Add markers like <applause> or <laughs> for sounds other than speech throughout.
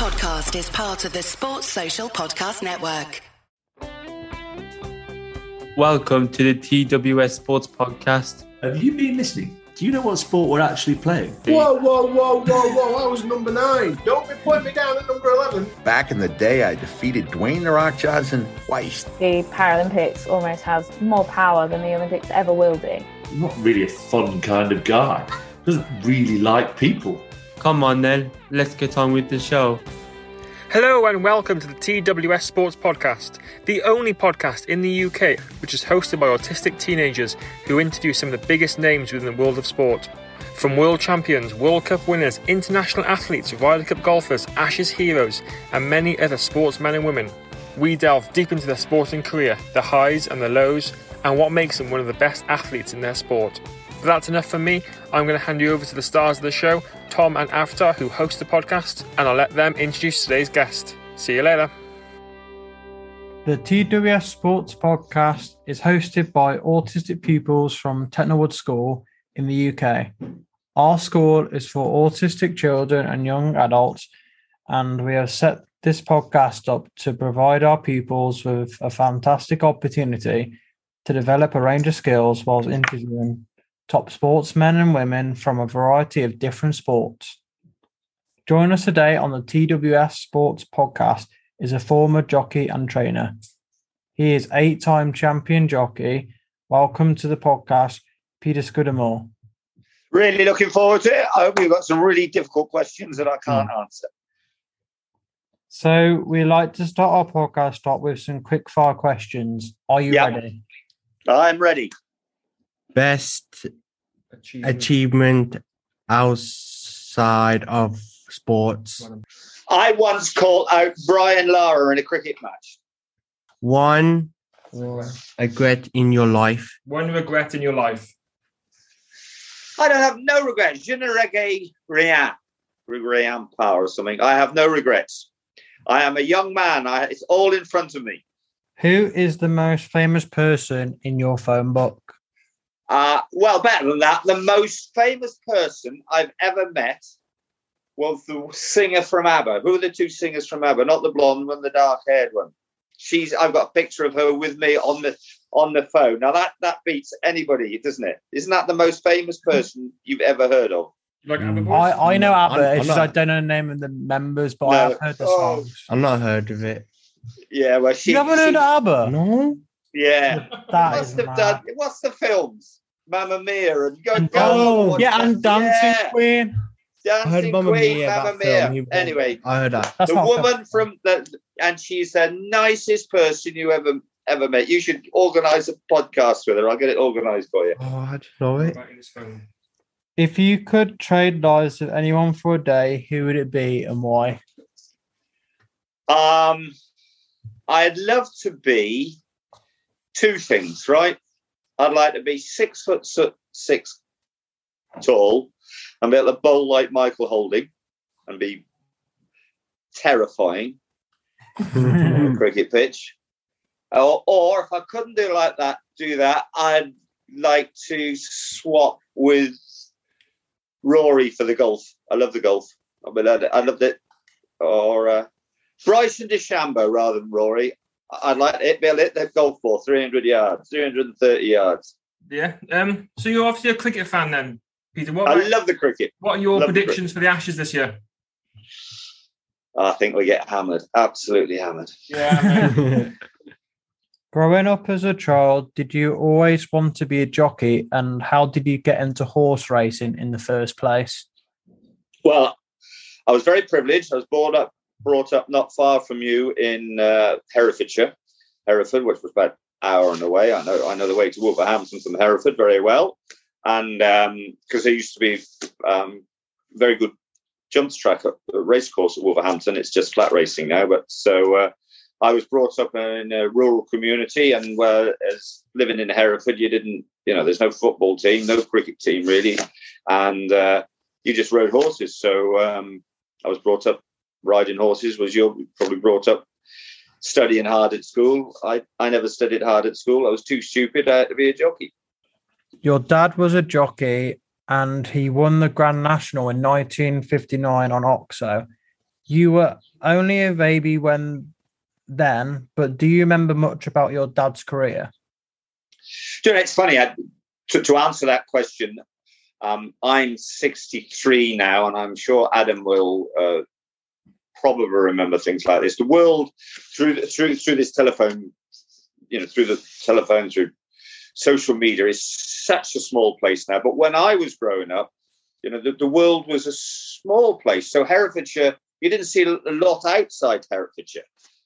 podcast is part of the Sports Social Podcast Network. Welcome to the TWS Sports Podcast. Have you been listening? Do you know what sport we're actually playing? Whoa, whoa, whoa, whoa, whoa! I was number nine. Don't be putting me down at number eleven. Back in the day, I defeated Dwayne The Rock Johnson twice. The Paralympics almost has more power than the Olympics ever will do. I'm not really a fun kind of guy. Doesn't really like people. Come on then, let's get on with the show. Hello and welcome to the TWS Sports Podcast, the only podcast in the UK which is hosted by autistic teenagers who interview some of the biggest names within the world of sport. From world champions, World Cup winners, international athletes, Ryder Cup golfers, Ashes heroes, and many other sportsmen and women, we delve deep into their sporting career, the highs and the lows, and what makes them one of the best athletes in their sport. But that's enough for me. I'm going to hand you over to the stars of the show, Tom and Avatar, who host the podcast, and I'll let them introduce today's guest. See you later. The TWS Sports Podcast is hosted by autistic pupils from Tettenhall Wood School in the UK. Our school is for autistic children and young adults, and we have set this podcast up to provide our pupils with a fantastic opportunity to develop a range of skills whilst interviewing top sportsmen and women from a variety of different sports. Join us today on the TWS Sports Podcast is a former jockey and trainer. He is eight-time champion jockey. Welcome to the podcast, Peter Scudamore. Really looking forward to it. I hope you've got some really difficult questions that I can't hmm. answer. So we like to start our podcast off with some quick fire questions. Are you Yeah. ready? I'm ready. best achievement outside of sports. I once called out Brian Lara in a cricket match. One regret in your life. One regret in your life. I don't have no regrets. Je ne regrette rien. Rien pas or something. I have no regrets. I am a young man. I, it's all in front of me. Who is the most famous person in your phone book? Uh, well, better than that, the most famous person I've ever met was the singer from ABBA. Who are the two singers from ABBA? Not the blonde one, the dark-haired one. She's. I've got a picture of her with me on the on the phone. Now that that beats anybody, doesn't it? Isn't that the most famous person you've ever heard of? Like I, I know ABBA. I'm- I'm just I don't know the name of the members, but I've heard the Oh. songs. I've not heard of it. Yeah, well, she. You haven't she- heard of ABBA? No. Yeah, That must is have mad. done. What's the films? Mamma Mia and go. And go Dan- watch yeah, that. and Dancing Yeah, Queen. I heard Dancing Mamma Queen, Mia, Mamma that Mia. film. Anyway, I heard that. That's the not woman from the and she's the nicest person you ever ever met. You should organise a podcast with her. I'll get it organised for you. Oh, I don't know it. If you could trade lives with anyone for a day, who would it be and why? Um, I'd love to be two things, right? I'd like to be six foot six tall and be able to bowl like Michael Holding and be terrifying on a <laughs> cricket pitch. Or, or if I couldn't do like that, do that, I'd like to swap with Rory for the golf. I love the golf. I mean, I, I loved it. Or uh, Bryson DeChambeau rather than Rory. I'd like to hit, be able to hit that golf ball 300 yards, 330 yards. Yeah. Um. So you're obviously a cricket fan then, Peter. What, I about- love the cricket. what are your love the predictions for the Ashes this year? I think we get hammered, absolutely hammered. Yeah. <laughs> Growing up as a child, did you always want to be a jockey? And how did you get into horse racing in the first place? Well, I was very privileged. I was brought up, brought up not far from you in uh, Herefordshire, Hereford, which was about an hour and away. I know, I know the way to Wolverhampton from Hereford very well, and because there used to be um, very good jumps track at the race course at Wolverhampton. It's just flat racing now, but so. Uh, I was brought up in a rural community, and as living in Hereford, you didn't, you know, there's no football team, no cricket team really, and uh, you just rode horses. So um, I was brought up riding horses. Was you probably brought up studying hard at school? I I never studied hard at school. I was too stupid. I had to be a jockey. Your dad was a jockey and he won the Grand National in 1959 on Oxo. You were only a baby when then, but do you remember much about your dad's career? Do you know, it's funny. I, to, to answer that question, um, I'm 63 now, and I'm sure Adam will uh, probably remember things like this. The world through through through this telephone, you know, through the telephone, through social media, is such a small place now. But when I was growing up, you know, the, the world was a small place. So Herefordshire, you didn't see a lot outside Herefordshire.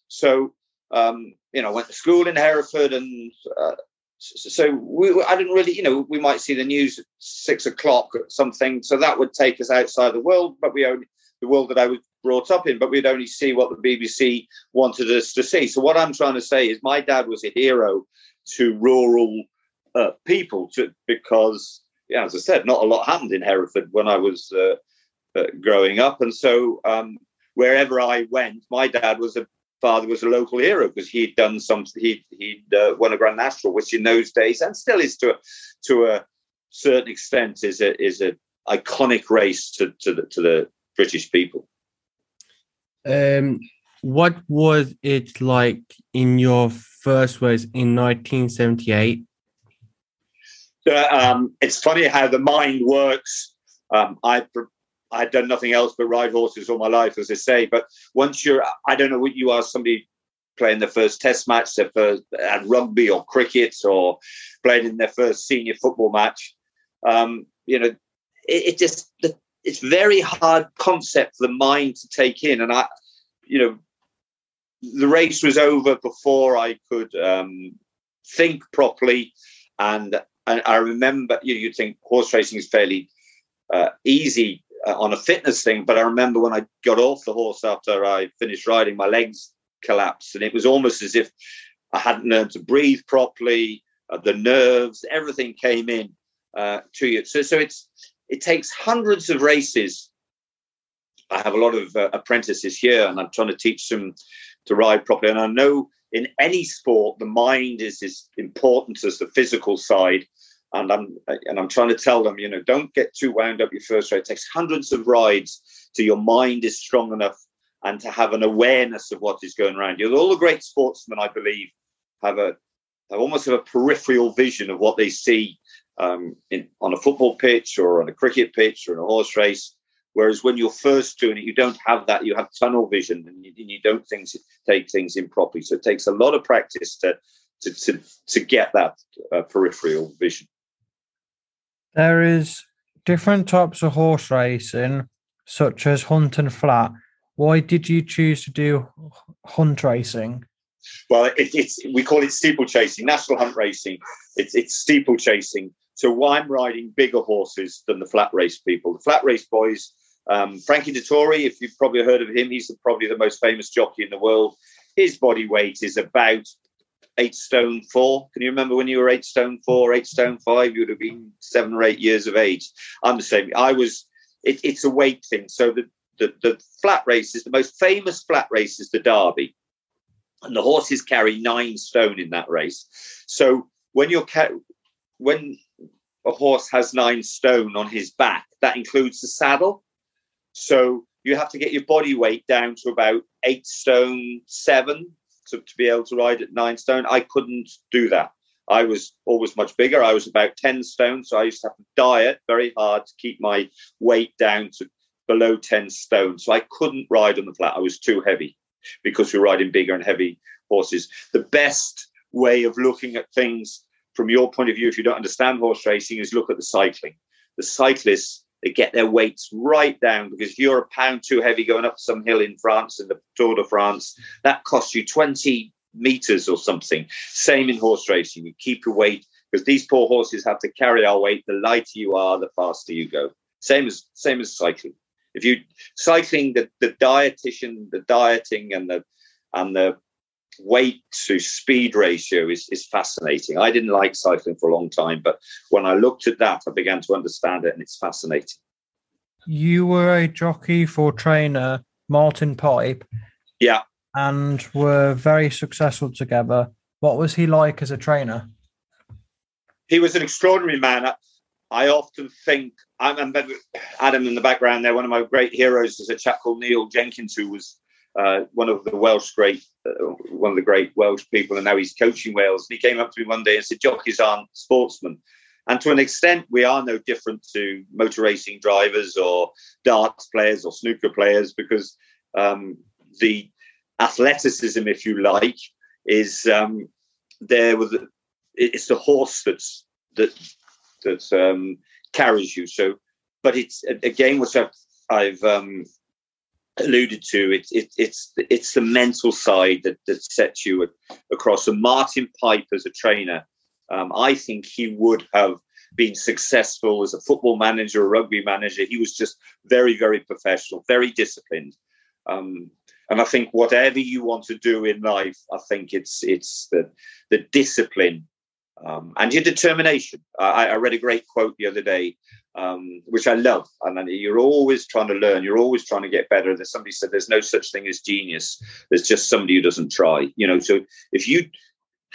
So um, you know, I went to school in Hereford, and uh, so we, I didn't really, you know, we might see the news at six o'clock or something. So that would take us outside the world, but we only the world that I was brought up in, but we'd only see what the BBC wanted us to see. So what I'm trying to say is, my dad was a hero to rural uh, people, to, because, yeah, as I said, not a lot happened in Hereford when I was uh, uh, growing up, and so um, wherever I went, my dad was a father was a local hero because he'd done some He'd he'd uh, won a Grand National, which in those days and still is to a, to a certain extent is a is a iconic race to to the, to the British people. Um, what was it like in your first race in 1978? Uh, um, it's funny how the mind works. Um, I I'd done nothing else but ride horses all my life, as I say. But once you're, I don't know what you are, somebody playing their first test match, their first at rugby or cricket, or playing in their first senior football match. Um, you know, it, it just it's very hard concept for the mind to take in. And I, you know, the race was over before I could um, think properly. And, and I remember, you you'd think horse racing is fairly uh, easy uh, on a fitness thing. But I remember when I got off the horse after I finished riding, my legs collapsed, and it was almost as if I hadn't learned to breathe properly. Uh, the nerves, everything came in uh, to you. So, so it's it takes hundreds of races. I have a lot of uh, apprentices here, and I'm trying to teach them to ride properly. And I know in any sport, the mind is as important as the physical side and I'm and I'm trying to tell them, you know, don't get too wound up your first ride. It takes hundreds of rides to your mind is strong enough and to have an awareness of what is going around you. All the great sportsmen, I believe, have a have almost have a peripheral vision of what they see um, in, on a football pitch or on a cricket pitch or in a horse race. Whereas when you're first doing it, you don't have that. You have tunnel vision, and you, you don't things, take things in properly. So it takes a lot of practice to to to, to get that uh, peripheral vision. There is different types of horse racing, such as hunt and flat. Why did you choose to do hunt racing? Well, it, it's we call it steeplechasing, national hunt racing. It's it's steeplechasing. So I'm riding bigger horses than the flat race people. The flat race boys, um, Frankie Dettori, if you've probably heard of him, he's probably the most famous jockey in the world. His body weight is about eight stone four. Can you remember when you were eight stone four, eight stone five? You would have been seven or eight years of age. I'm the same. I was. It, it's a weight thing. So the, the the flat races, the most famous flat race is the Derby, and the horses carry nine stone in that race. So when you're ca- when a horse has nine stone on his back, that includes the saddle. So you have to get your body weight down to about eight stone seven to, to be able to ride at nine stone. I couldn't do that. I was always much bigger. I was about 10 stone. So I used to have to diet very hard to keep my weight down to below 10 stone. So I couldn't ride on the flat. I was too heavy because are riding bigger and heavy horses. The best way of looking at things from your point of view, if you don't understand horse racing, is look at the cycling. The cyclists they get their weights right down because if you're a pound too heavy going up some hill in France in the Tour de France, that costs you 20 meters or something. Same in horse racing. You keep your weight because these poor horses have to carry our weight. The lighter you are, the faster you go. Same as same as cycling. If you cycling, the, the dietitian, the dieting and the and the weight to speed ratio is, is fascinating. I didn't like cycling for a long time, but when I looked at that, I began to understand it, and it's fascinating. You were a jockey for trainer Martin Pipe. Yeah. And were very successful together. What was he like as a trainer? He was an extraordinary man. I often think I'm, I'm Adam in the background there. One of my great heroes is a chap called Neil Jenkins, who was uh, one of the Welsh great, uh, one of the great Welsh people, and now he's coaching Wales. And he came up to me one day and said, "Jockeys aren't sportsmen." And to an extent, we are no different to motor racing drivers or darts players or snooker players because um, the athleticism, if you like, is um, there with it's the horse that's that that um, carries you. So, but it's again what I've, I've um, alluded to. It, it, it's it's the mental side that that sets you across. And Martin Pipe as a trainer, um, I think he would have been successful as a football manager, a rugby manager. He was just very, very professional, very disciplined. Um, and I think whatever you want to do in life, I think it's it's the the discipline um, and your determination. I, I, read a great quote the other day, um, which I love. And you're always trying to learn. You're always trying to get better. There's somebody said there's no such thing as genius. There's just somebody who doesn't try. You know. So if you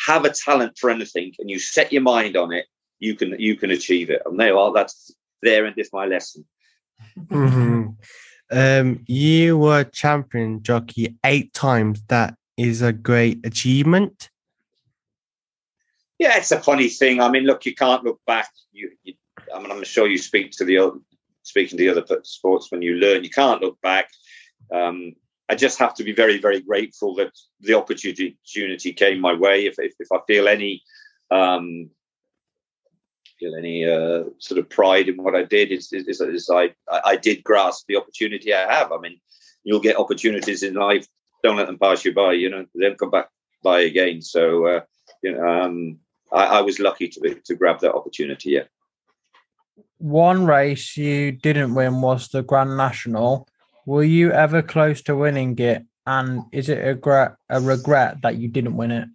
have a talent for anything and you set your mind on it, you can you can achieve it. And there are. That's there, and it's my lesson. Mm-hmm. Um, you were champion jockey eight times. That is a great achievement. Yeah, it's a funny thing. I mean, look, you can't look back. You, you I mean, I'm sure you speak to the speaking to the other sports when you learn. You can't look back. Um, I just have to be very, very grateful that the opportunity came my way. If if, if I feel any um, feel any uh, sort of pride in what I did, is, is I I did grasp the opportunity I have. I mean, you'll get opportunities in life. Don't let them pass you by. You know, they don't come back by again. So, uh, you know, um, I, I was lucky to to grab that opportunity. Yeah. One race you didn't win was the Grand National. Were you ever close to winning it? And is it a regret, a regret that you didn't win it?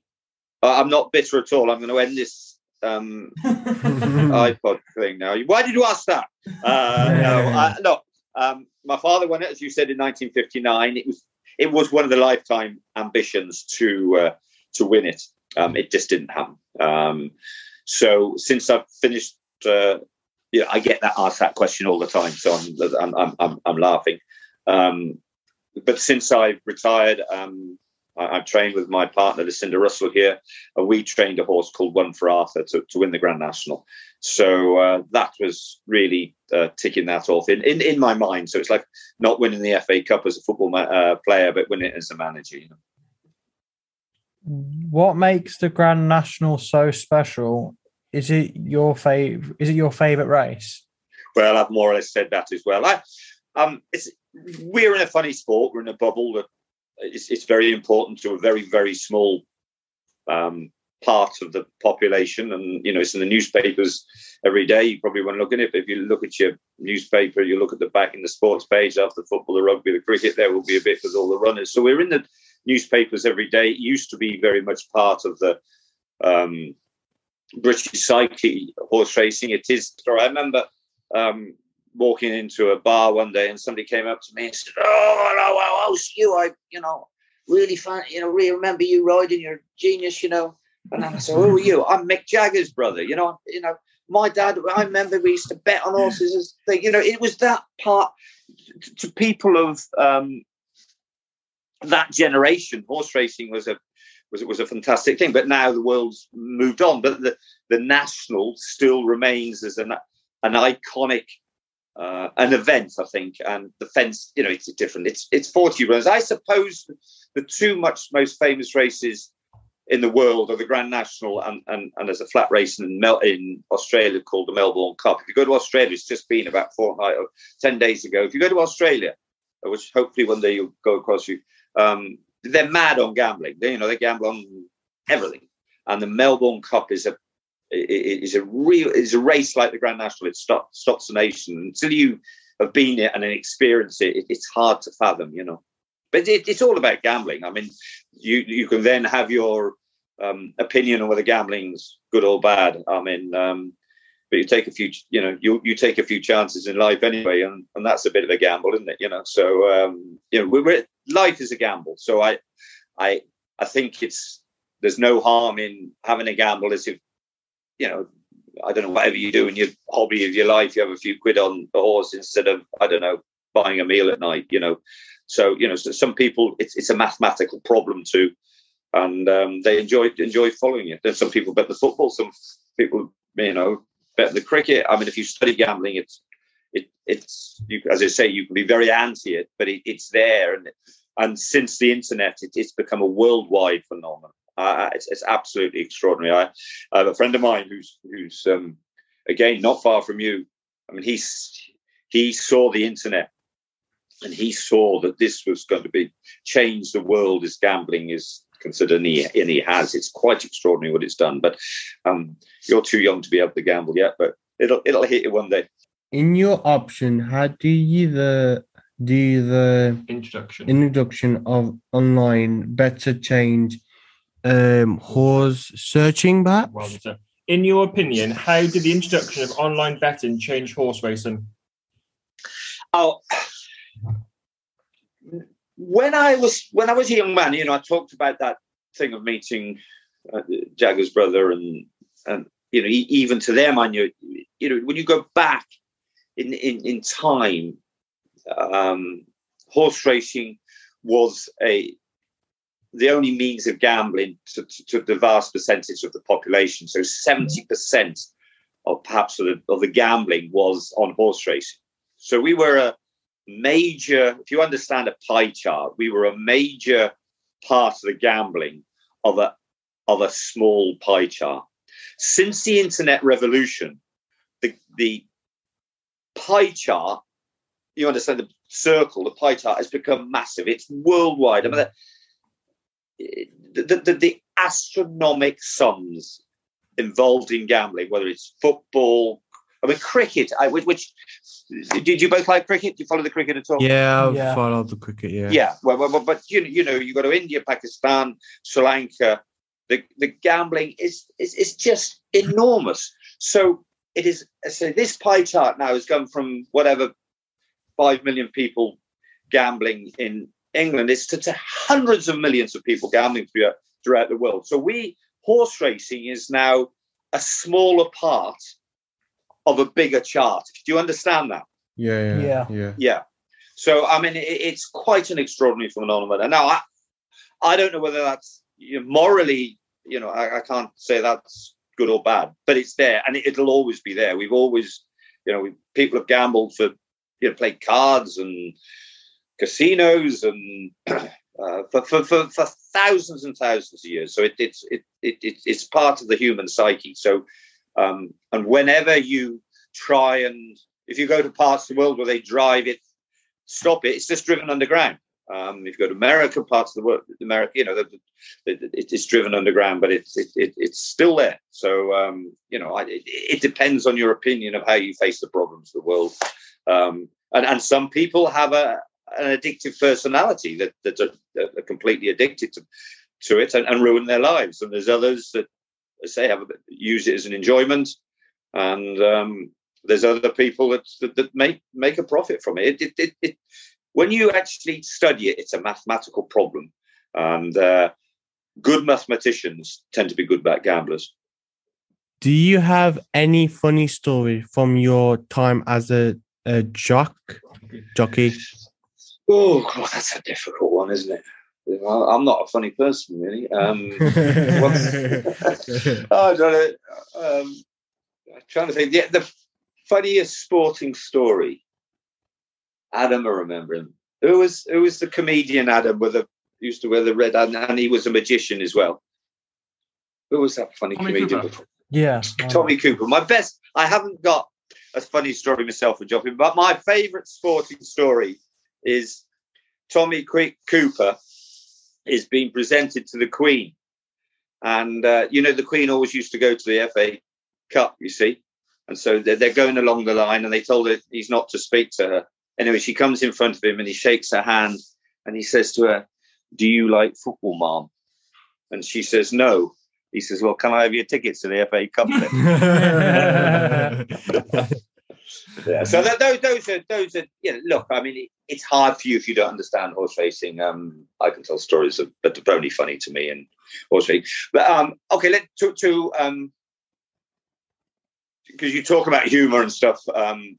I'm not bitter at all. I'm going to end this um, <laughs> iPod thing now. Why did you ask that? Uh, no, I, no. Um, my father won it, as you said, in 1959. It was it was one of the lifetime ambitions to uh, to win it. Um, it just didn't happen. Um, so since I've finished, uh, I get that asked that question all the time. So I'm I'm I'm, I'm laughing. Um, but since I've retired, um, I, have trained with my partner Lucinda Russell here, and we trained a horse called One for Arthur to, to win the Grand National. So uh, that was really uh, ticking that off in, in in my mind. So it's like not winning the FA Cup as a football ma- uh, player, but winning it as a manager. You know? What makes the Grand National so special? Is it your favorite? Is it your favorite race? Well, I've more or less said that as well. I, um, it's we're in a funny sport. We're in a bubble that it's, it's very important to a very very small um, part of the population, and you know it's in the newspapers every day. You probably won't look at it, but if you look at your newspaper, you look at the back in the sports page after football, the rugby, the cricket, there will be a bit with all the runners. So we're in the newspapers every day. It used to be very much part of the um, British psyche, horse racing. It is. I remember um, walking into a bar one day and somebody came up to me and said, "Oh, hello, oh, oh, you, I, you know, really fun, you know, really remember you riding. You're genius, you know." And I said, "Who are you?" I'm Mick Jagger's brother. You know, you know, my dad. I remember we used to bet on horses. As they, you know, it was that part to people of um, that generation, horse racing was a was was a fantastic thing. But now the world's moved on. But the the national still remains as an an iconic uh, an event, I think. And the fence, you know, it's different. It's it's forty runs. I suppose the two much most famous races in the world are the Grand National and and, and there's a flat race in Mel- in Australia called the Melbourne Cup. If you go to Australia, it's just been about fortnight or ten days ago. If you go to Australia, which hopefully one day you'll go across you um, they're mad on gambling. They, you know, they gamble on everything. And the Melbourne Cup is a is a real is a race like the Grand National. It stops stops the nation until you have been it and experienced it, it. It's hard to fathom, you know. But it, it's all about gambling. I mean, you you can then have your um, opinion on whether gambling's good or bad. I mean, um, but you take a few, you know, you you take a few chances in life anyway, and, and that's a bit of a gamble, isn't it? You know, so um, you know, we're, life is a gamble. So I, I, I think it's there's no harm in having a gamble as if, you know, I don't know, whatever you do in your hobby of your life, you have a few quid on the horse instead of, I don't know, buying a meal at night, you know. So, you know, so some people, it's, it's a mathematical problem too. And um, they enjoy enjoy following it. There's some people bet the football, some people, you know, bet the cricket. I mean, if you study gambling, it's it, it's you, as I say, you can be very anti it, but it, it's there, and and since the internet, it, it's become a worldwide phenomenon. Uh, it's, it's absolutely extraordinary. I, I, have a friend of mine who's who's um, again not far from you. I mean, he's he saw the internet and he saw that this was going to be change the world as gambling is considered, and he, and he has. It's quite extraordinary what it's done. But um, you're too young to be able to gamble yet, but it'll it'll hit you one day. In your option, how do you the do the Introduction. introduction of online better change um horse searching perhaps? Well, so in your opinion, how did the introduction of online betting change horse racing? Oh, when I was when I was a young man, you know, I talked about that thing of meeting uh, Jagger's brother, and and you know, even to them, I knew, you know, when you go back in in in time, um, horse racing was a the only means of gambling to, to, to the vast percentage of the population. So seventy percent of perhaps of the, of the gambling was on horse racing. So we were a major, if you understand a pie chart, we were a major part of the gambling of a of a small pie chart. Since the internet revolution, the the pie chart, you understand the circle, the pie chart has become massive. It's worldwide. I mean, the, the, the, the astronomic sums involved in gambling, whether it's football, I mean, cricket, I, which, which did you both like cricket? Do you follow the cricket at all? Yeah, I've Yeah. followed the cricket. Yeah. Yeah, well, well, well, but you know, you know, you go to India, Pakistan, Sri Lanka. The the gambling is is is just enormous. So it is. So this pie chart now has gone from whatever five million people gambling in England is to, to hundreds of millions of people gambling throughout throughout the world. So we horse racing is now a smaller part of a bigger chart. Do you understand that? Yeah. Yeah. Yeah. Yeah. Yeah. So I mean, it, it's quite an extraordinary phenomenon. And now I, I don't know whether that's you know, morally, you know, I, I can't say that's good or bad, but it's there, and it, it'll always be there. We've always, you know, we, people have gambled for, you know, played cards and casinos and. <clears throat> Uh, for, for, for, for thousands and thousands of years, so it, it's it, it, it it's part of the human psyche. So, um, and whenever you try and if you go to parts of the world where they drive it stop it. It's just driven underground. Um, if you go to America, parts of the world, America, you know, the, the, the, it- it's driven underground, but it's it, it, it's still there. So um, you know, I, it, it depends on your opinion of how you face the problems of the world. Um, and and some people have a an addictive personality that that are, that are completely addicted to to it and, and ruin their lives. And there's others that, I say, have a, use it as an enjoyment. And um, there's other people that, that that make make a profit from it. It, it, it, it when you actually study it, it's a mathematical problem, and uh, good mathematicians tend to be good gamblers. Do you have any funny story from your time as a, a jock jockey? Oh God, that's a difficult one, isn't it? Well, I'm not a funny person, really. Um, <laughs> what's- oh, <laughs> <laughs> I don't know. Um, I'm trying to think. Yeah, the funniest sporting story. Adam, I remember him. Who was who was the comedian Adam with the used to wear the red and, and he was a magician as well. Who was that funny Tommy comedian? Cooper. before? Yeah. Tommy Cooper. My best. I haven't got a funny story myself for Jopping, but my favourite sporting story is Tommy Quick Cooper is being presented to the Queen, and uh, you know the Queen always used to go to the FA Cup. You see, and so they're, they're going along the line, and they told her he's not to speak to her. Anyway, she comes in front of him and he shakes her hand, and he says to her, "Do you like football, Mom?" And she says, "No." He says, "Well, can I have your tickets to the FA Cup?" <laughs> <laughs> then?" Yeah. So that, those, those are those are. You know, look, I mean, it, it's hard for you if you don't understand horse racing. Um, I can tell stories, of, but they're only funny to me and horse racing. But um, okay, let to to um, because you talk about humor and stuff. Um,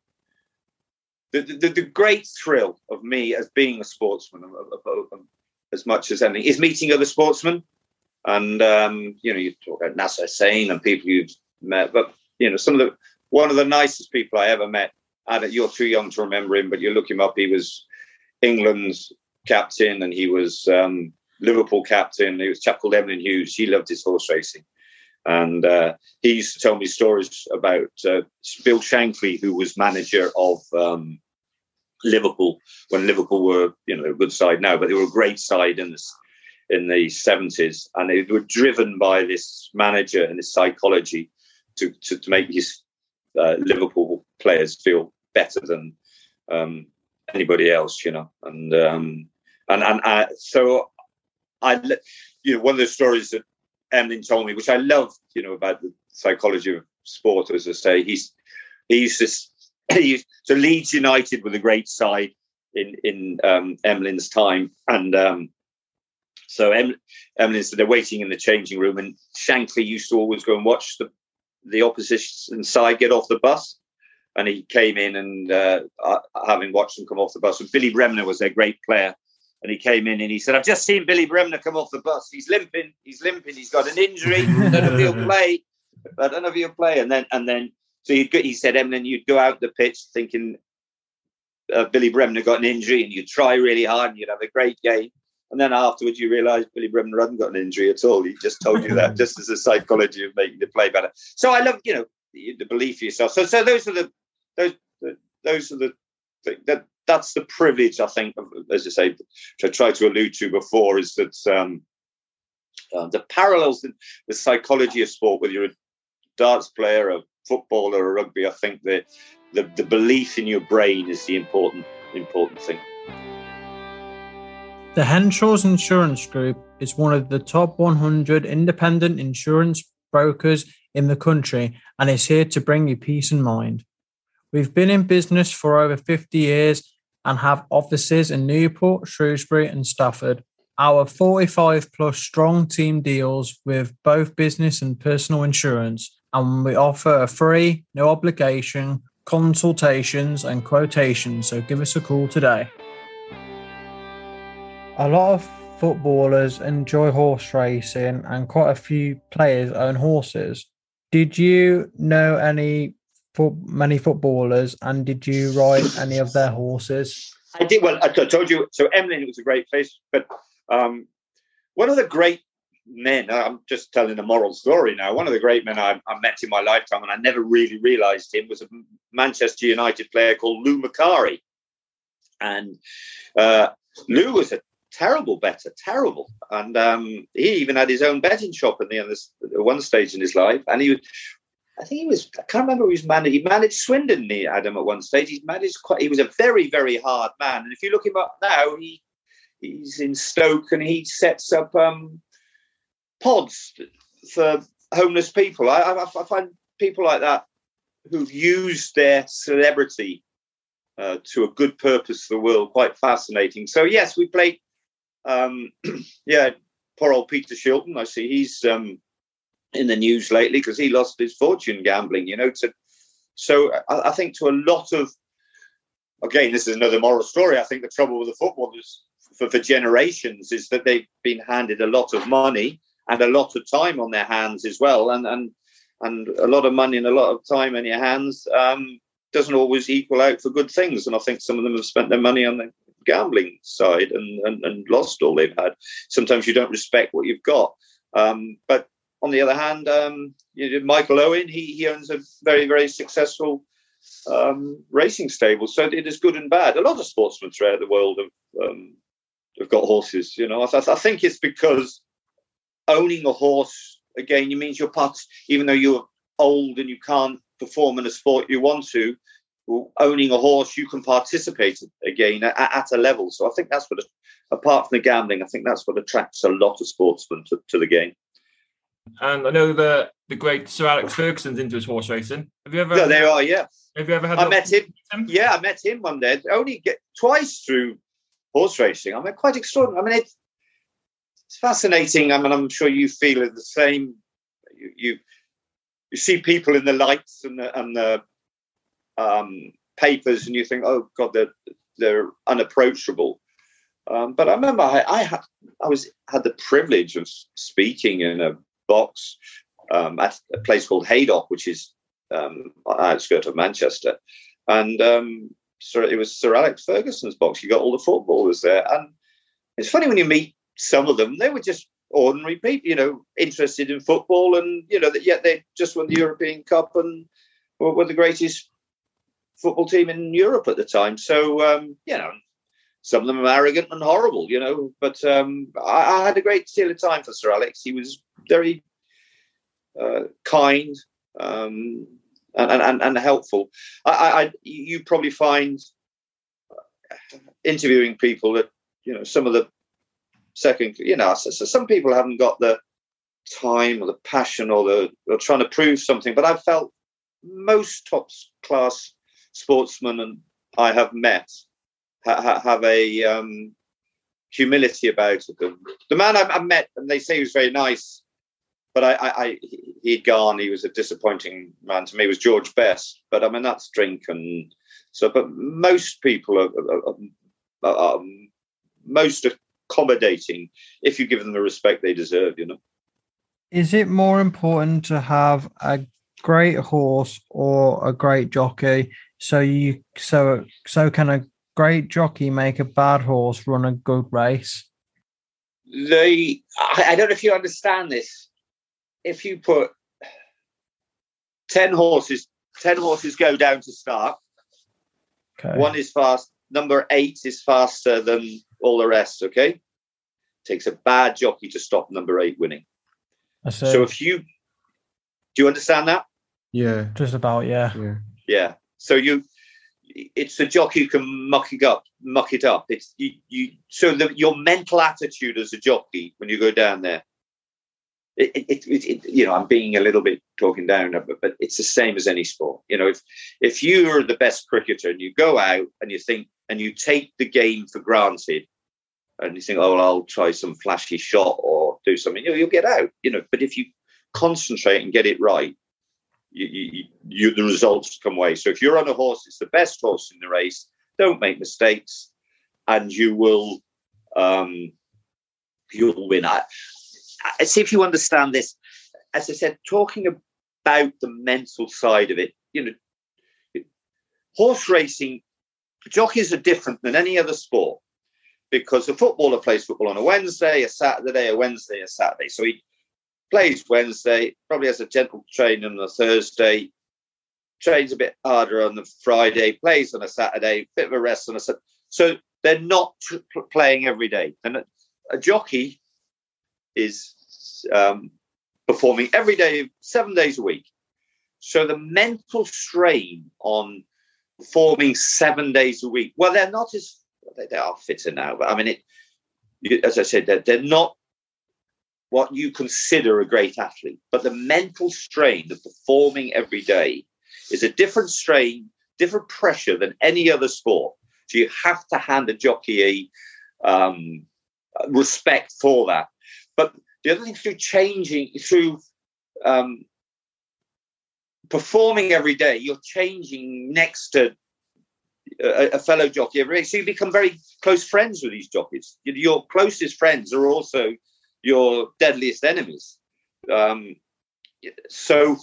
the, the, the great thrill of me as being a sportsman, as much as anything, is meeting other sportsmen. And um, you know, you talk about Nasser Hussain and people you've met, but you know, some of the one of the nicest people I ever met. You're too young to remember him, but you look him up. He was England's captain, and he was um, Liverpool captain. He was chap called Emlyn Hughes. He loved his horse racing. And uh, he used to tell me stories about uh, Bill Shankly, who was manager of um, Liverpool when Liverpool were, you know, a good side now, but they were a great side in the in the seventies, and they were driven by this manager and his psychology to to, to make his uh, Liverpool players feel better than um, anybody else, you know, and um, and and uh, so I, you know, one of the stories that Emlyn told me, which I love, you know, about the psychology of sport, as I say, he's he used to <coughs> he used, so Leeds United with a great side in in um, Emlyn's time, and um, so em, Emlyn said they're waiting in the changing room, and Shankly used to always go and watch the the opposition side get off the bus. And he came in and uh, having watched them come off the bus. And Billy Bremner was their great player and he came in and he said, "I've just seen Billy Bremner come off the bus. He's limping. He's limping. He's got an injury. I don't know if he'll <laughs> play. I don't know if he'll play." And then and then so he'd go, he said, "Emlyn, you'd go out the pitch thinking uh, Billy Bremner got an injury, and you'd try really hard, and you'd have a great game." And then afterwards, you realise Billy Bremner hadn't got an injury at all. He just told you that, <laughs> just as a psychology of making the play better. So I love, you know, the, the belief in yourself. So, so those are the those the, those are the that that's the privilege, I think, of, as I say, which I tried to allude to before, is that um, uh, the parallels in the psychology of sport, whether you're a darts player, a footballer, a rugby, I think that the, the belief in your brain is the important important thing. The Henshalls Insurance Group is one of the top 100 independent insurance brokers in the country and is here to bring you peace and mind. We've been in business for over 50 years and have offices in Newport, Shrewsbury, and Stafford. Our 45 plus strong team deals with both business and personal insurance, and we offer a free, no obligation consultations and quotations. So give us a call today. A lot of footballers enjoy horse racing, and quite a few players own horses. Did you know any for many footballers, and did you ride any of their horses? I did. Well, I told you. So Emlyn was a great place, but um, one of the great men. I'm just telling a moral story now. One of the great men I, I met in my lifetime, and I never really realised him, was a Manchester United player called Lou Macari, and uh, Lou was a terrible better, terrible. And um, he even had his own betting shop at the end, at one stage in his life. And he was I think he was, I can't remember who he's managed. He managed Swindon, he, Adam, at one stage. He managed quite, he was a very, very hard man. And if you look him up now, he he's in Stoke and he sets up um, pods for homeless people. I, I, I, find people like that who've used their celebrity uh, to a good purpose for the world quite fascinating. So, yes, we played, um, <clears throat> yeah, poor old Peter Shilton. I see he's. Um, in the news lately because he lost his fortune gambling. You know, to, so I, I, think to a lot of again, this is another moral story. I think the trouble with the footballers for, for generations is that they've been handed a lot of money and a lot of time on their hands as well, and and and a lot of money and a lot of time in your hands um, doesn't always equal out for good things. And I think some of them have spent their money on the gambling side and, and, and lost all they've had. Sometimes you don't respect what you've got. Um, but on the other hand, um, you know, Michael Owen, he, he owns a very, very successful um, racing stable. So it is good and bad. A lot of sportsmen throughout the world have, um, have got horses. You know, I, I, think it's because owning a horse, again, you means you're part, even though you're old and you can't perform in a sport you want to, owning a horse, you can participate again at, at a level. So I think that's what, apart from the gambling, I think that's what attracts a lot of sportsmen to, to the game. And I know the the great Sir Alex Ferguson's into his horse racing. Have you ever? Yeah, they are. Yeah. Have you ever had? I met him. him. Yeah, I met him one day. Only get twice through horse racing. I mean, quite extraordinary. I mean, it's it's fascinating. I mean, I'm sure you feel the same. You, you you see people in the lights and the, and the um, papers, and you think, oh God, they're they're unapproachable. Um, but I remember I, I had I was had the privilege of speaking in a box um, at a place called Haydock, which is um, on the outskirts of Manchester, and um, so it was Sir Alex Ferguson's box. You got all the footballers there, and it's funny when you meet some of them. They were just ordinary people, you know, interested in football, and you know that yet they just won the European Cup and were, were the greatest football team in Europe at the time. So um, you know, some of them are arrogant and horrible, you know. But um, I, I, had a great deal of time for Sir Alex. He was very uh, kind um, and, and, and helpful. I, I, you probably find interviewing people that you know some of the second, you know, so, so some people haven't got the time or the passion or the or trying to prove something. But I've felt most top class sportsmen and I have met ha, have a um, humility about them. The man I, I, met, and they say he was very nice, but I, I, I, he'd gone. He was a disappointing man to me. Was George Best, but I mean that's drink and so. But most people are, are, are, are most accommodating if you give them the respect they deserve. You know. Is it more important to have a great horse or a great jockey? So you so so can a great jockey make a bad horse run a good race? They, I don't know if you understand this. If you put ten horses, ten horses go down to start. Okay. One is fast. Number eight is faster than all the rest. Okay, takes a bad jockey to stop number eight winning. So if you do you understand that? Yeah, just about. Yeah, yeah. Yeah. So you it's the jockey who can muck it up, muck it up. It's you, you so the, your mental attitude as a jockey when you go down there. It, it, it, it, you know, I'm being a little bit talking down, but, but it's the same as any sport. You know, if if you are the best cricketer and you go out and you think and you take the game for granted, and you think, oh, well, I'll try some flashy shot or do something, you know, you'll get out. You know, but if you concentrate and get it right, you, you, you, the results come away. So if you're on a horse, it's the best horse in the race. Don't make mistakes, and you will um, you'll win. I, I see if you understand this. As I said, talking about the mental side of it, you know, horse racing jockeys are different than any other sport because a footballer plays football on a Wednesday, a Saturday, a Wednesday, a Saturday. So he plays Wednesday, probably has a gentle training on a Thursday, trains a bit harder on the Friday, plays on a Saturday, bit of a rest on a Saturday. So they're not playing every day. And a, a jockey is um, performing every day, seven days a week. So the mental strain on performing seven days a week, well, they're not as, they are fitter now, but I mean, it, as I said, they're, they're not what you consider a great athlete. But the mental strain of performing every day is a different strain, different pressure than any other sport. So you have to hand a jockey a um, respect for that. But the other thing through changing, through um, performing every day, you're changing next to a, a, fellow jockey every day. So you become very close friends with these jockeys. Your closest friends are also your deadliest enemies. Um, so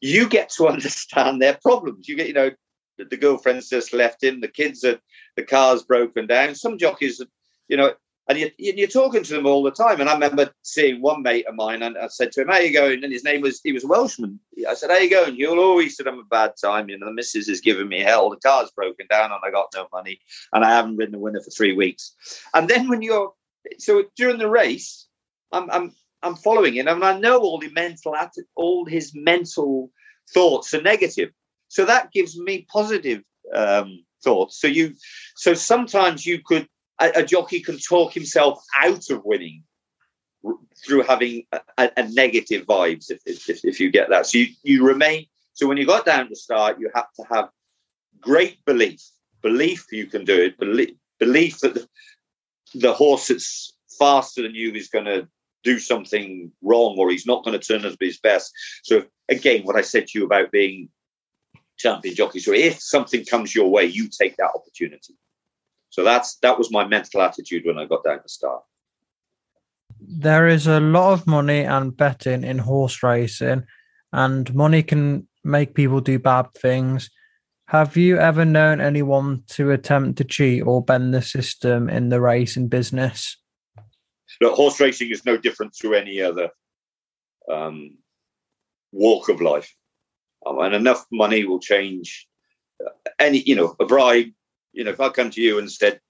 you get to <laughs> understand their problems. You get, you know, the, the girlfriend's just left him, the kids are, the car's broken down. Some jockeys, you know, and you, you're talking to them all the time. And I remember seeing one mate of mine, and I said to him, "How you going?" And his name was he was a Welshman. I said, "How you going?" You'll always said, "I'm a bad time." You know, the missus is giving me hell. The car's broken down, and I got no money, and I haven't ridden a winner for three weeks. And then when you're so during the race, I'm I'm I'm following him, and I know all the mental all his mental thoughts are negative. So that gives me positive um, thoughts. So you, so sometimes you could a, a, jockey can talk himself out of winning through having a, a negative vibes. If, if, if you get that, so you you remain. So when you got down to start, you have to have great belief, belief you can do it, belief belief that the, the horse that's faster than you is going to do something wrong or he's not going to turn up his best. So again, what I said to you about being champion jockey. So if something comes your way, you take that opportunity. So that's that was my mental attitude when I got down to start. There is a lot of money and betting in horse racing, and money can make people do bad things. Have you ever known anyone to attempt to cheat or bend the system in the racing business? Look, horse racing is no different to any other um, walk of life, um, and enough money will change uh, any. You know, a bribe. You know, if I come to you and said,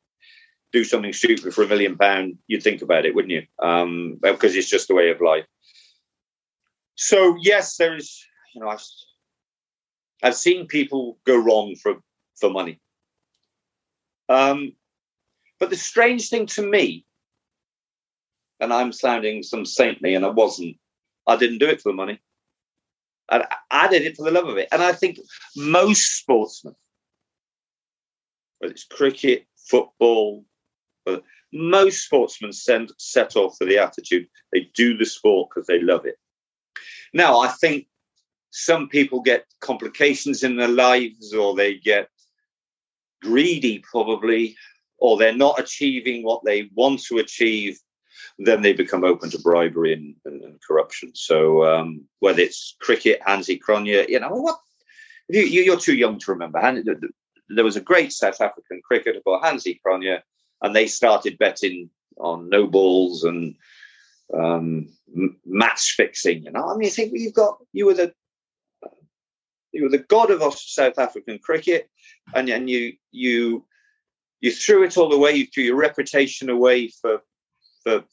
"Do something stupid for a million pound," you'd think about it, wouldn't you? Um, because it's just the way of life. So yes, there is. You know, I've, I've seen people go wrong for for money. Um, but the strange thing to me and I'm sounding some saintly, and I wasn't. I didn't do it for the money. I, I did it for the love of it. And I think most sportsmen, whether it's cricket, football, most sportsmen send, set off for the attitude. They do the sport because they love it. Now, I think some people get complications in their lives or they get greedy, probably, or they're not achieving what they want to achieve then they become open to bribery and, and, and corruption. So um, whether it's cricket, Hansie Cronje, you know what? You, you're too young to remember. There was a great South African cricketer called Hansie Cronje, and they started betting on no balls and um, match fixing. You know, I mean, you think you've got you were the you were the god of South African cricket, and and you you you threw it all away. You threw your reputation away for for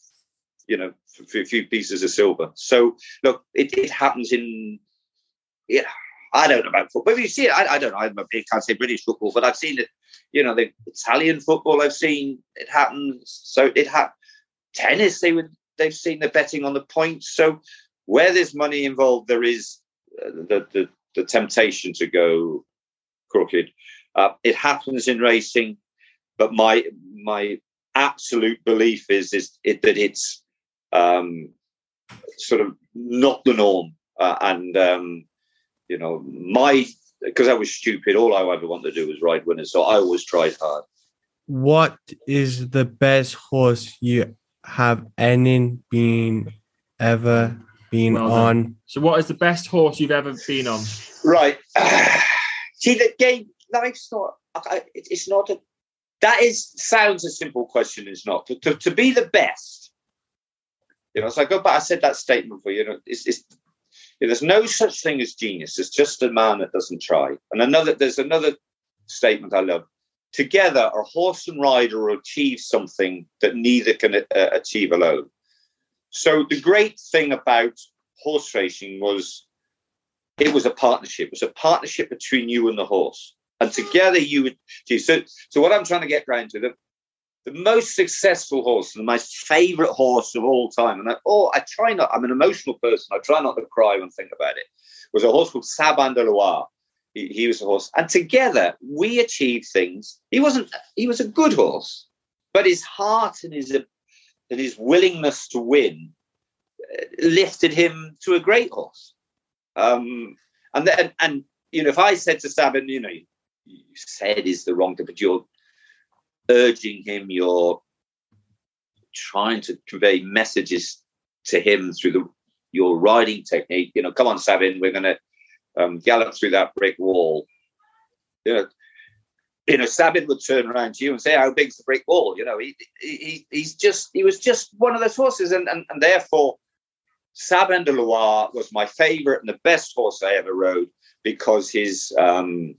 you know a few pieces of silver. So look, it, it happens in yeah. I don't know about football. But you see it, I, I don't know. I'm a can't say British football, but I've seen it. You know, the Italian football. I've seen it happen. So it had tennis. They would. They've seen the betting on the points. So where there's money involved, there is uh, the, the the temptation to go crooked. Uh, it happens in racing, but my my absolute belief is is it, that it's um, sort of not the norm. Uh, and um, you know, my because I was stupid, all I ever wanted to do was ride winners, so I always tried hard. What is the best horse you have any been ever been well on? So, what is the best horse you've ever been on? Right. <sighs> See, the game life's not. It's not a that is sounds a simple question. It's not to, to, to be the best. You know, so I go back. I said that statement for you. know, it's, it's there's no such thing as genius. It's just a man that doesn't try. And another, there's another statement I love. Together, a horse and rider will achieve something that neither can uh, achieve alone. So the great thing about horse racing was it was a partnership. It was a partnership between you and the horse and together you would so so what i'm trying to get around to the the most successful horse and my favorite horse of all time. And I, oh i try not i'm an emotional person. I try not to cry when I think about it. Was a horse called Sabin du Loir. He, he was a horse. And together we achieved things. He wasn't he was a good horse but his heart and his and his willingness to win uh, lifted him to a great horse. Um and then and you know if i said to Sabin, you know you said is the wrong thing, but you're urging him, you're trying to convey messages to him through the your riding technique. You know, come on, Sabin, we're going to um, gallop through that brick wall. You know, you know, Sabin would turn around to you and say, "How big's the brick wall?" You know, he, he he's just he was just one of those horses, and and, and therefore, Sabin du Loir was my favorite and the best horse I ever rode because his um,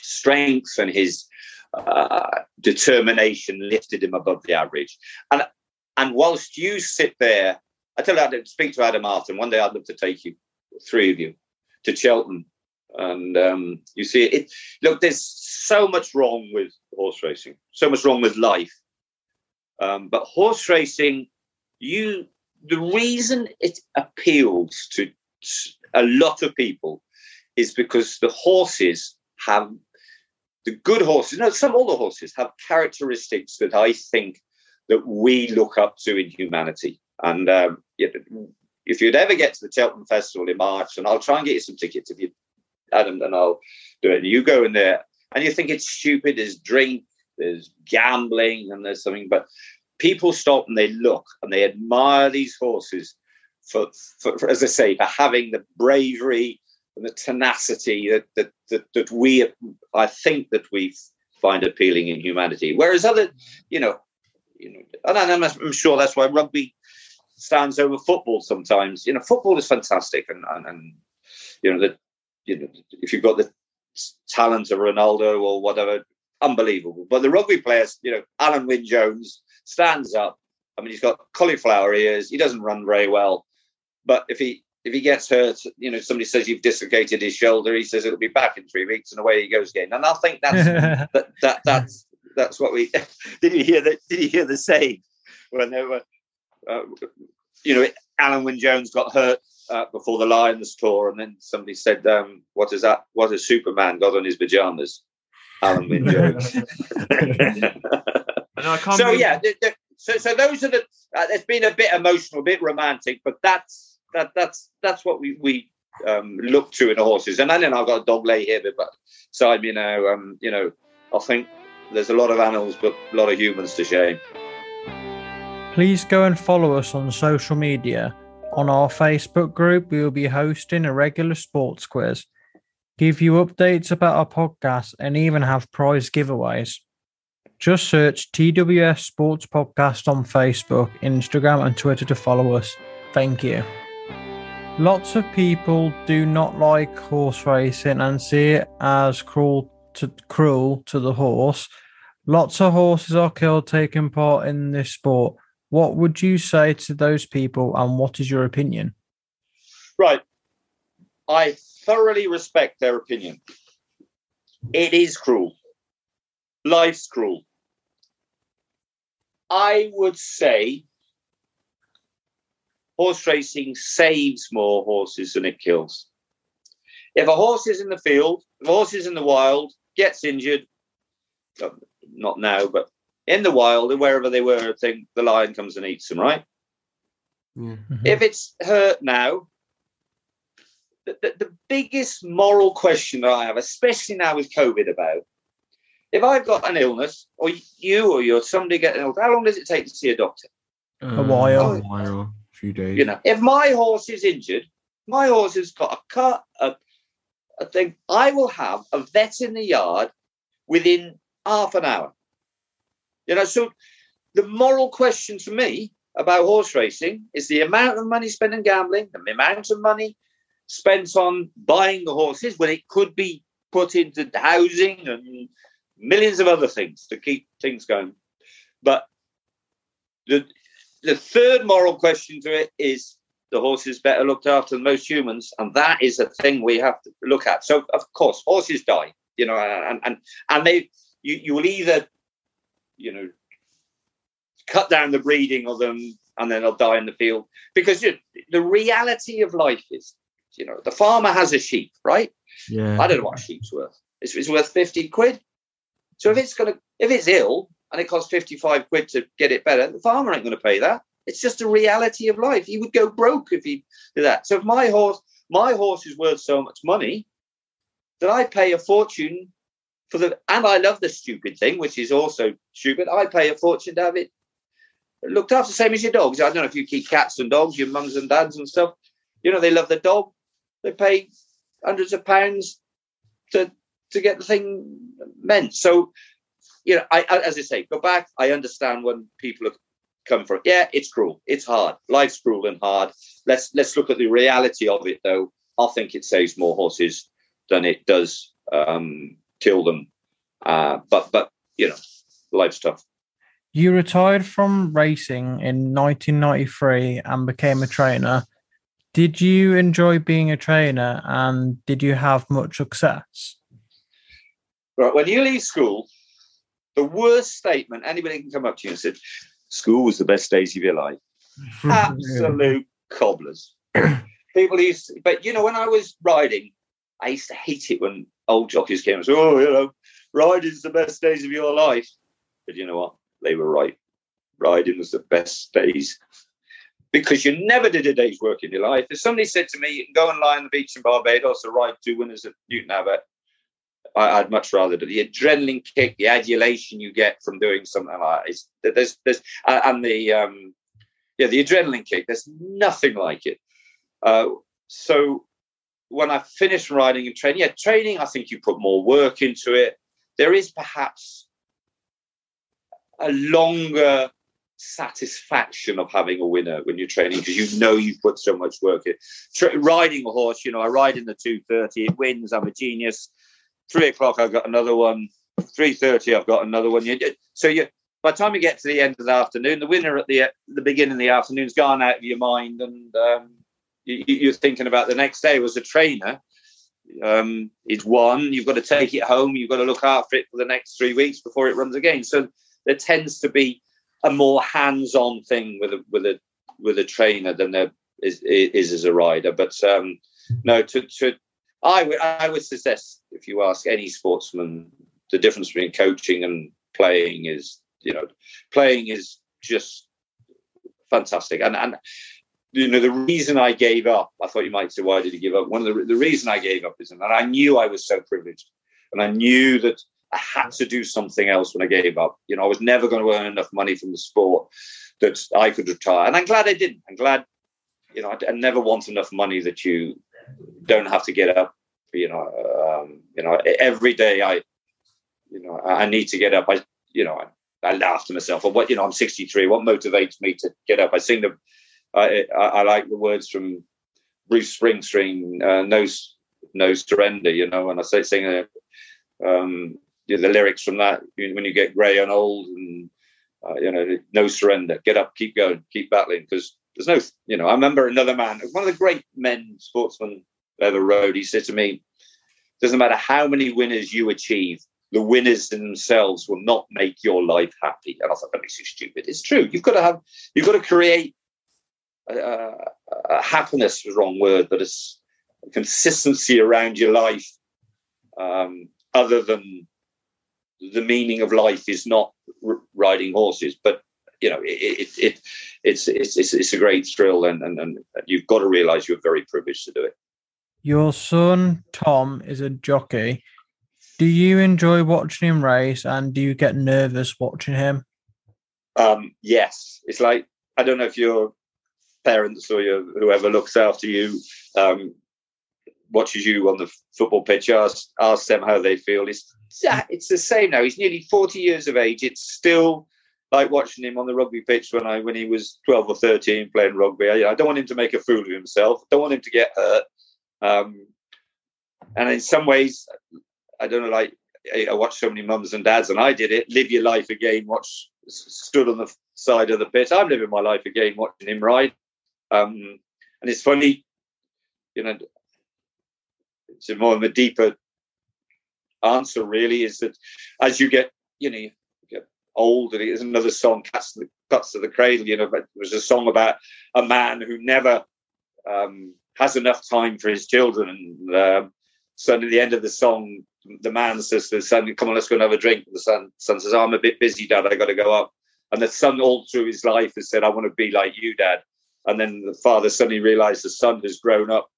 strength and his uh, determination lifted him above the average. And and whilst you sit there, I tell you, I speak to Adam Martin. One day I'd love to take you, three of you, to Cheltenham. And um, you see it. Look, there's so much wrong with horse racing, so much wrong with life. Um, but horse racing, you the reason it appeals to a lot of people is because the horses have the good horses, no, some all the horses have characteristics that I think that we look up to in humanity. And um, if you'd ever get to the Cheltenham Festival in March, and I'll try and get you some tickets if you, Adam, and I'll do it. And you go in there and you think it's stupid. There's drink, there's gambling, and there's something, but people stop and they look and they admire these horses for, for, for as I say, for having the bravery and the tenacity that that that, that we, I think that we find appealing in humanity. Whereas other, you know, you know, and I'm, I'm sure that's why rugby stands over football sometimes. You know, football is fantastic, and and, and you know that you know if you've got the talent of Ronaldo or whatever, unbelievable. But the rugby players, you know, Alun Wyn Jones stands up. I mean, he's got cauliflower ears. He doesn't run very well, but if he if he gets hurt, you know, somebody says you've dislocated his shoulder. He says it'll be back in three weeks, and away he goes again. And I think that's <laughs> that, that that's that's what we <laughs> did. You hear that? Did you hear the saying when they were, uh, you know, Alun Wyn Jones got hurt uh, before the Lions tour, and then somebody said, um, "What is that? What has Superman got on his pajamas?" Alun Wyn <laughs> Jones. so yeah, the, the, so so those are the. Uh, it's been a bit emotional, a bit romantic, but that's that that's that's what we we um, look to in the horses. And then I've got a dog lay here, but beside me, you know, um, you know, I think there's a lot of animals, but a lot of humans to shame. Please go and follow us on social media. On our Facebook group, we will be hosting a regular sports quiz, give you updates about our podcast, and even have prize giveaways. Just search TWS Sports Podcast on Facebook, Instagram, and Twitter to follow us. Thank you. Lots of people do not like horse racing and see it as cruel to cruel to the horse. Lots of horses are killed taking part in this sport. What would you say to those people, and what is your opinion? Right, I thoroughly respect their opinion. It is cruel. Life's cruel. I would say horse racing saves more horses than it kills. If a horse is in the field, if a horse is in the wild, gets injured, not now, but in the wild, wherever they were, I think the lion comes and eats them, right? Mm-hmm. If it's hurt now, the, the, the biggest moral question that I have, especially now with COVID about, if I've got an illness, or you or you're somebody get an illness, how long does it take to see a doctor? a while. A while, a few days. You know, if my horse is injured, my horse has got a cut, a, a thing, I will have a vet in the yard within half an hour. You know, so the moral question to me about horse racing is the amount of money spent on gambling, the amount of money spent on buying the horses when it could be put into housing and millions of other things to keep things going. But the the third moral question to it is the horse is better looked after than most humans, and that is a thing we have to look at. So, of course, horses die, you know, and and and they you you will either you know cut down the breeding of them, and then they'll die in the field because you know, the reality of life is, you know, the farmer has a sheep, right? Yeah. I don't know what a sheep's worth. It's, it's worth fifty quid. So if it's gonna if it's ill and it costs 55 quid to get it better, the farmer ain't going to pay that. It's just a reality of life. He would go broke if he did that. So if my horse, my horse is worth so much money that I pay a fortune for the, and I love the stupid thing, which is also stupid. I pay a fortune to have it looked after, same as your dogs. I don't know if you keep cats and dogs, your mums and dads and stuff. You know, they love the dog. They pay hundreds of pounds to to get the thing meant. So you know, I, as I say, go back. I understand when people have come from. Yeah, it's cruel. It's hard. Life's cruel and hard. Let's let's look at the reality of it, though. I think it saves more horses than it does um, kill them. Uh, but but you know, life's tough. You retired from racing in 1993 and became a trainer. Did you enjoy being a trainer and did you have much success? Right. When you leave school, the worst statement anybody can come up to you and say, school was the best days of your life. <laughs> Absolute cobblers. <clears throat> People used to, but you know, when I was riding, I used to hate it when old jockeys came and said, Oh, you know, riding's the best days of your life. But you know what? They were right. Riding was the best days. because you never did a day's work in your life. If somebody said to me, you can go and lie on the beach in Barbados or ride two winners at Newton Abbot, I, would much rather do the adrenaline kick, the adulation you get from doing something like that. Is, there's, there's, and the, um, yeah, the adrenaline kick, there's nothing like it. Uh, so when I finish riding and training, yeah, training, I think you put more work into it. There is perhaps a longer satisfaction of having a winner when you're training because you know you've put so much work in. Tra- riding a horse, you know, I ride in the 230, it wins, I'm a genius. Three o'clock, I've got another one. 3.30, I've got another one. So you, by the time you get to the end of the afternoon, the winner at the the beginning of the afternoon's gone out of your mind and um, you, are thinking about the next day. Was a trainer, um, it's won. You've got to take it home. You've got to look after it for the next three weeks before it runs again. So there tends to be a more hands-on thing with a with a with a trainer than there is is as a rider. But um, no, to to I would I would suggest if you ask any sportsman, the difference between coaching and playing is you know playing is just fantastic and and you know the reason I gave up. I thought you might say, why did he give up? One of the the reason I gave up is, and I knew I was so privileged, and I knew that I had to do something else when I gave up. You know, I was never going to earn enough money from the sport that I could retire, and I'm glad I didn't. I'm glad, you know, I, I never want enough money that you don't have to get up. You know, um, you know, every day I, you know, I need to get up. I, you know, I, I laugh to myself. Or what, you know, I'm 63. What motivates me to get up? I sing the I, I, I like the words from Bruce Springsteen, uh, "No, no surrender," you know. And I say sing uh, um, the lyrics from that when you get grey and old, and uh, you know, no surrender, get up, keep going, keep battling, because there's no, you know. I remember another man, one of the great men sportsmen ever rode. He said to me, "Doesn't matter how many winners you achieve." The winners themselves will not make your life happy. And I thought that makes you stupid. It's true. You've got to have, you've got to create uh, uh, happiness is the wrong word, but it's consistency around your life, um, other than the meaning of life is not r- riding horses, but you know, it, it, it it's, it's, it's, it's a great thrill and, and, and you've got to realize you're very privileged to do it. Your son, Tom, is a jockey. Do you enjoy watching him race and do you get nervous watching him? Um, yes. It's like, I don't know if you're parents or your, whoever looks after you um, watches you on the football pitch, ask, ask them how they feel. It's, it's the same now. He's nearly 40 years of age. It's still like watching him on the rugby pitch when I when he was 12 or 13 playing rugby. I, I don't want him to make a fool of himself. I don't want him to get hurt. Um, and in some ways, I don't know, like I watched so many mums and dads, and I did it. Live your life again. Watch, stood on the side of the pit. I'm living my life again, watching him ride. Um, and it's funny, you know, it's a more of a deeper answer really is that as you get, you know, you get old, and there's another song, Cuts to the, Cuts to the Cradle, you know, but it was a song about a man who never um, has enough time for his children. And um, so at the end of the song, the man says to the son, come on, let's go and have a drink. And the son, son says, I'm a bit busy, dad, I got to go up. And the son all through his life has said, I want to be like you, dad. And then the father suddenly realized the son has grown up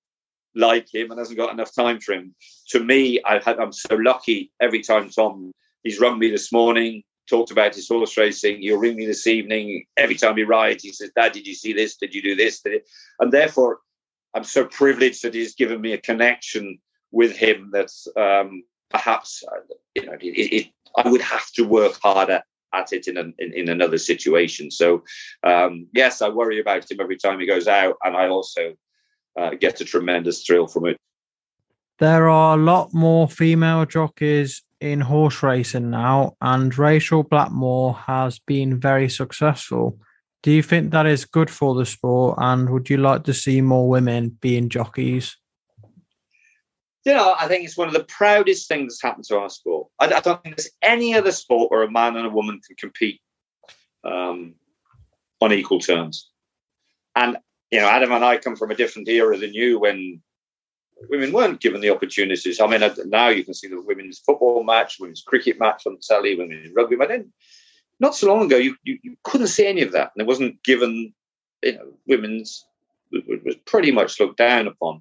like him and hasn't got enough time for him. To me, I've had, I'm so lucky every time Tom, he's rung me this morning, talked about his horse racing. He'll ring me this evening. Every time he rides, he says, Dad, did you see this? Did you do this? And therefore, I'm so privileged that he's given me a connection with him that's um, perhaps, uh, you know, it, it, I would have to work harder at it in, an, in, in another situation. So, um, yes, I worry about him every time he goes out, and I also uh, get a tremendous thrill from it. There are a lot more female jockeys in horse racing now, and Rachel Blackmore has been very successful. Do you think that is good for the sport, and would you like to see more women being jockeys? you know, I think it's one of the proudest things that's happened to our sport. I, I, don't think there's any other sport where a man and a woman can compete um, on equal terms. And you know, Adam and I come from a different era than you when women weren't given the opportunities. I mean, now you can see the women's football match, women's cricket match on telly, women's rugby. Then, not so long ago, you, you, you couldn't see any of that, and it wasn't given you know, women's was, pretty much looked down upon.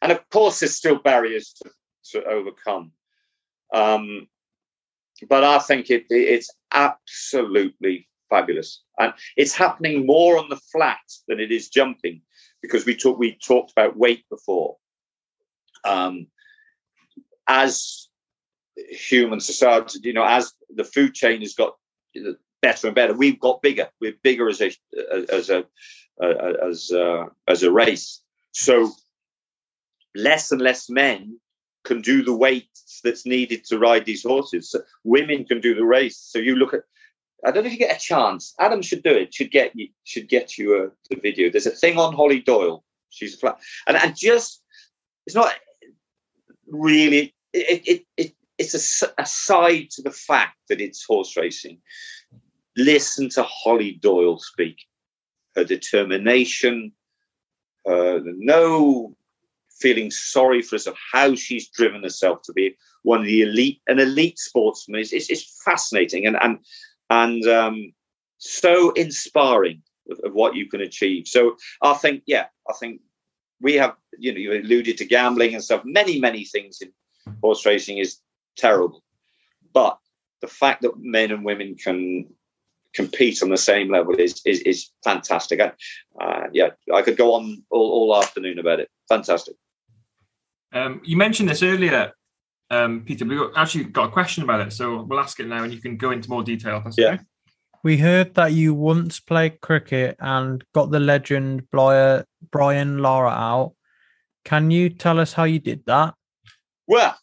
And of course, there's still barriers to, to overcome. Um, but I think it, it's absolutely fabulous, and it's happening more on the flat than it is jumping, because we talked we talked about weight before. Um, as human society, you know, as the food chain has got better and better, we've got bigger. We're bigger as a as a as a, as a race. So less and less men can do the weights that's needed to ride these horses. So women can do the race. So you look at. I don't know if you get a chance. Adam should do it. Should get you. Should get you a the video. There's a thing on Holly Doyle. She's flat, and and just it's not really. It it, it it's a, side to the fact that it's horse racing. Listen to Holly Doyle speak. Her determination, uh, no feeling sorry for herself, how she's driven herself to be one of the elite, an elite sportsman. It's, it's, it's fascinating and and and um, so inspiring of, of, what you can achieve. So I think, yeah, I think we have, you know, you alluded to gambling and stuff. Many, many things in horse racing is terrible, but the fact that men and women can compete on the same level is is, is fantastic. Uh, yeah, I could go on all, all afternoon about it. Fantastic. Um, you mentioned this earlier, um, Peter. We actually got a question about it, so we'll ask it now, and you can go into more detail. yeah. Okay. We heard that you once played cricket and got the legend Brian Lara out. Can you tell us how you did that? Well,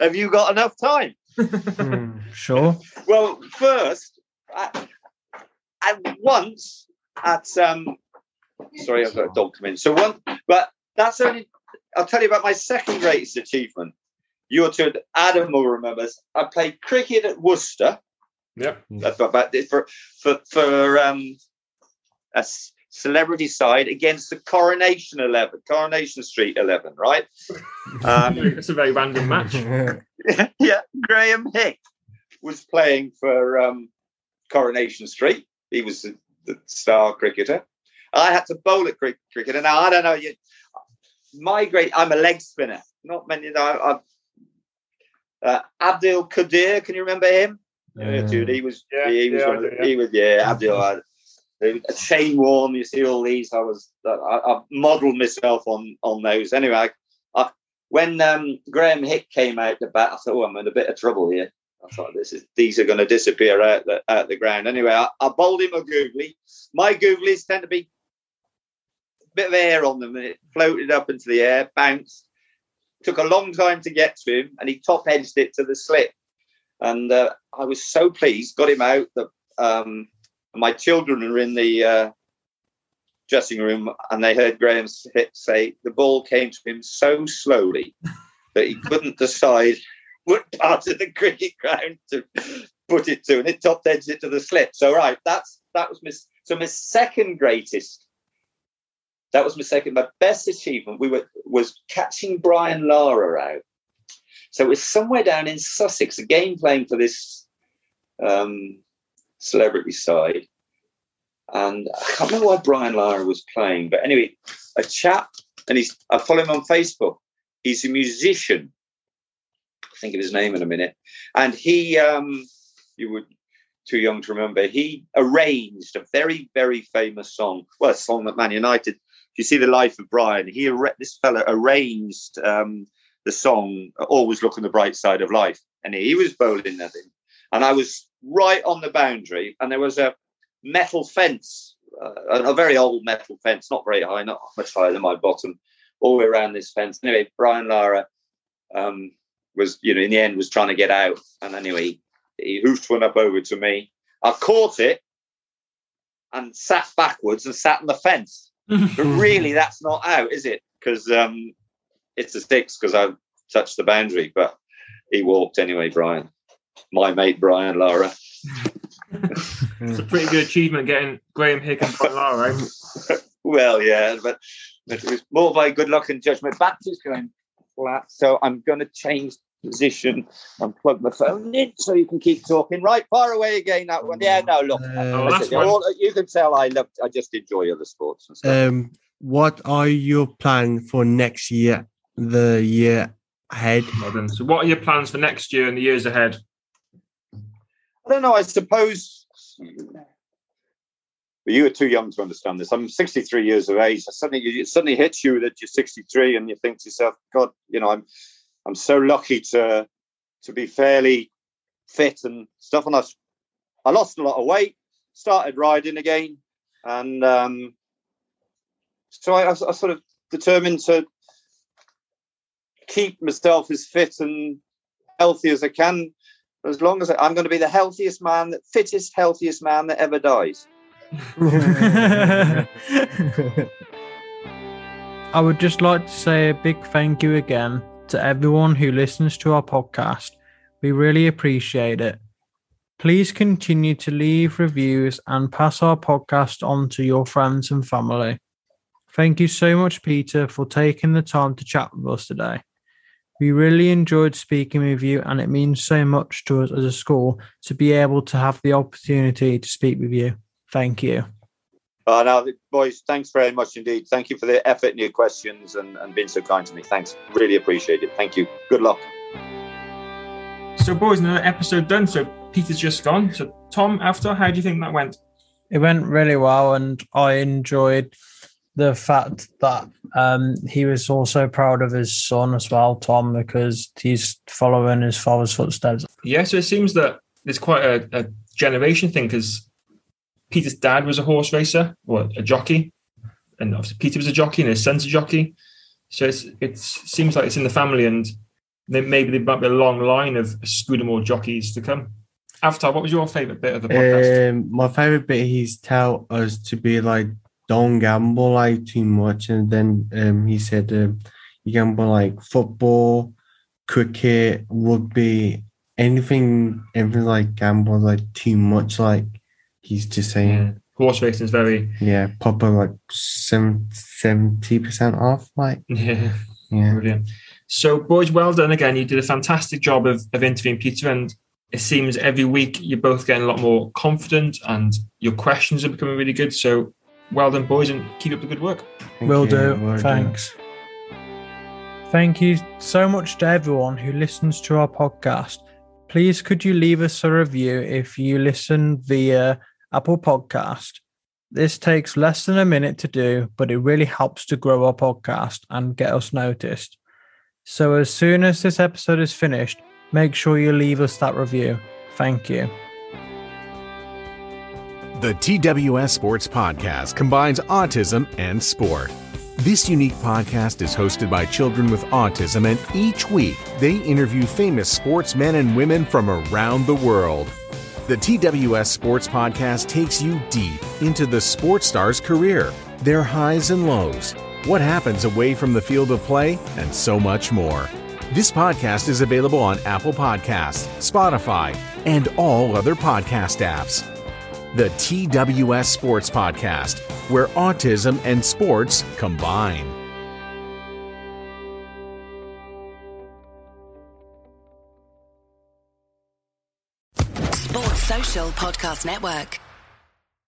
have you got enough time? mm, sure. Well, first, I, I once at um, sorry, I've got a dog come in. So one, but that's only I'll tell you about my second greatest achievement. You're to Adam will remember. I played cricket at Worcester. Yeah. But for for for um, a celebrity side against the Coronation Eleven, Coronation Street Eleven, right? <laughs> Um, it's a very random match. <laughs> yeah, Graeme Hick was playing for um, Coronation Street. He was the, the, star cricketer. I had to bowl at cricket, and now I don't know. You, my great, I'm a leg spinner. Not many. I, uh, Abdul Qadir, can you remember him? Yeah, dude, he was. Yeah, he was. Yeah, yeah. He was. Yeah, Abdul. A Shane Warne. You see all these. I was. I, modelled myself on on those. Anyway, I, I, when um, Graeme Hick came out the bat, I thought, oh, I'm in a bit of trouble here. I thought this is these are going to disappear out the out the ground. Anyway, I, I bowled him a googly. My googlies tend to be a bit of air on them and it floated up into the air, bounced. Took a long time to get to him and he top edged it to the slip. And uh, I was so pleased, got him out. That um, my children were in the uh, dressing room and they heard Graeme say the ball came to him so slowly that he couldn't decide what part of the cricket ground to put it to, and it top edged it to the slip. So right, that's that was my so my second greatest that was my second. My best achievement we were was catching Brian Lara out. So it was somewhere down in Sussex, again playing for this um, celebrity side. And I can't remember why Brian Lara was playing, but anyway, a chap, and he's I follow him on Facebook. He's a musician. I'll think of his name in a minute. And he um, you would too young to remember, he arranged a very, very famous song. Well, a song that Man United if you see the life of Brian, he this fella arranged um, the song "Always Look on the Bright Side of Life," and he was bowling at him, and I was right on the boundary, and there was a metal fence, uh, a very old metal fence, not very high, not much higher than my bottom, all the way around this fence. Anyway, Brian Lara um, was, you know, in the end was trying to get out, and anyway, he hoofed one up over to me. I caught it and sat backwards and sat on the fence but really, <laughs> that's not out, is it? Because um, it's a six because I touched the boundary, but he walked anyway, Brian. My mate, Brian Lara. it's a pretty good achievement getting Graeme Hick and Brian Lara. well, yeah, but, but, it was more by good luck and judgment. Battery's going flat, so I'm going to change position and plug my phone in so you can keep talking. Right, far away again. That one. Yeah, no, look. Uh, last Listen, all- you can tell I love. I just enjoy other sports and stuff. um, what are your plans for next year? The year ahead. So, what are your plans for next year and the years ahead? I don't know. I suppose. But you were too young to understand this. I'm 63 years of age. Suddenly, it suddenly hits you that you're 63, and you think to yourself, "God, you know, I'm, I'm so lucky to, to be fairly fit and stuff." And I, I lost a lot of weight, started riding again, and um, so I sort of determined to keep myself as fit and healthy as I can as long as I, I'm going to be the healthiest man, the fittest, healthiest man that ever dies. <laughs> I would just like to say a big thank you again to everyone who listens to our podcast. We really appreciate it. Please continue to leave reviews and pass our podcast on to your friends and family. Thank you so much, Peter, for taking the time to chat with us today. We really enjoyed speaking with you, and it means so much to us as a school to be able to have the opportunity to speak with you. Thank you. Uh, now, boys, thanks very much indeed. Thank you for the effort in your questions and, and being so kind to me. Thanks. Really appreciate it. Thank you. Good luck. So, boys, another episode done. So, Peter's just gone. So, Tom, after, how do you think that went? it went really well and i enjoyed the fact that um, he was also proud of his son as well tom because he's following his father's footsteps Yeah, so it seems that there's quite a, a generation thing because Peter's dad was a horse racer or a jockey, and obviously Peter was a jockey and his son's a jockey. So it's it seems like it's in the family, and then maybe there might be a long line of Scudamore jockeys to come. Avatar, what was your favourite bit of the podcast? Um, my favorite bit he's tell us to be like don't gamble like too much, and then um, he said um, you gamble like football, cricket, rugby, anything, everything like gamble like too much. Like he's just saying, Horse racing is very yeah, proper like seventy percent off. Like <laughs> yeah, yeah, brilliant. So, boys, well done again. You did a fantastic job of, of interviewing Peter, and it seems every week you're both getting a lot more confident, and your questions are becoming really good. So, well done, boys, and keep up the good work. Thank will you, do. Will do. thanks. Thank you so much to everyone who listens to our podcast. Please could you leave us a review if you listen via apple podcast? This takes less than a minute to do but it really helps to grow our podcast and get us noticed. So as soon as this episode is finished make sure you leave us that review. Thank you The TWS Sports Podcast combines autism and sport. This unique podcast is hosted by children with autism, and each week they interview famous sportsmen and women from around the world. The TWS Sports Podcast takes you deep into the sports star's career, their highs and lows, what happens away from the field of play, and so much more. This podcast is available on Apple Podcasts, Spotify, and all other podcast apps. The TWS Sports Podcast, where autism and sports combine. Sports Social Podcast Network.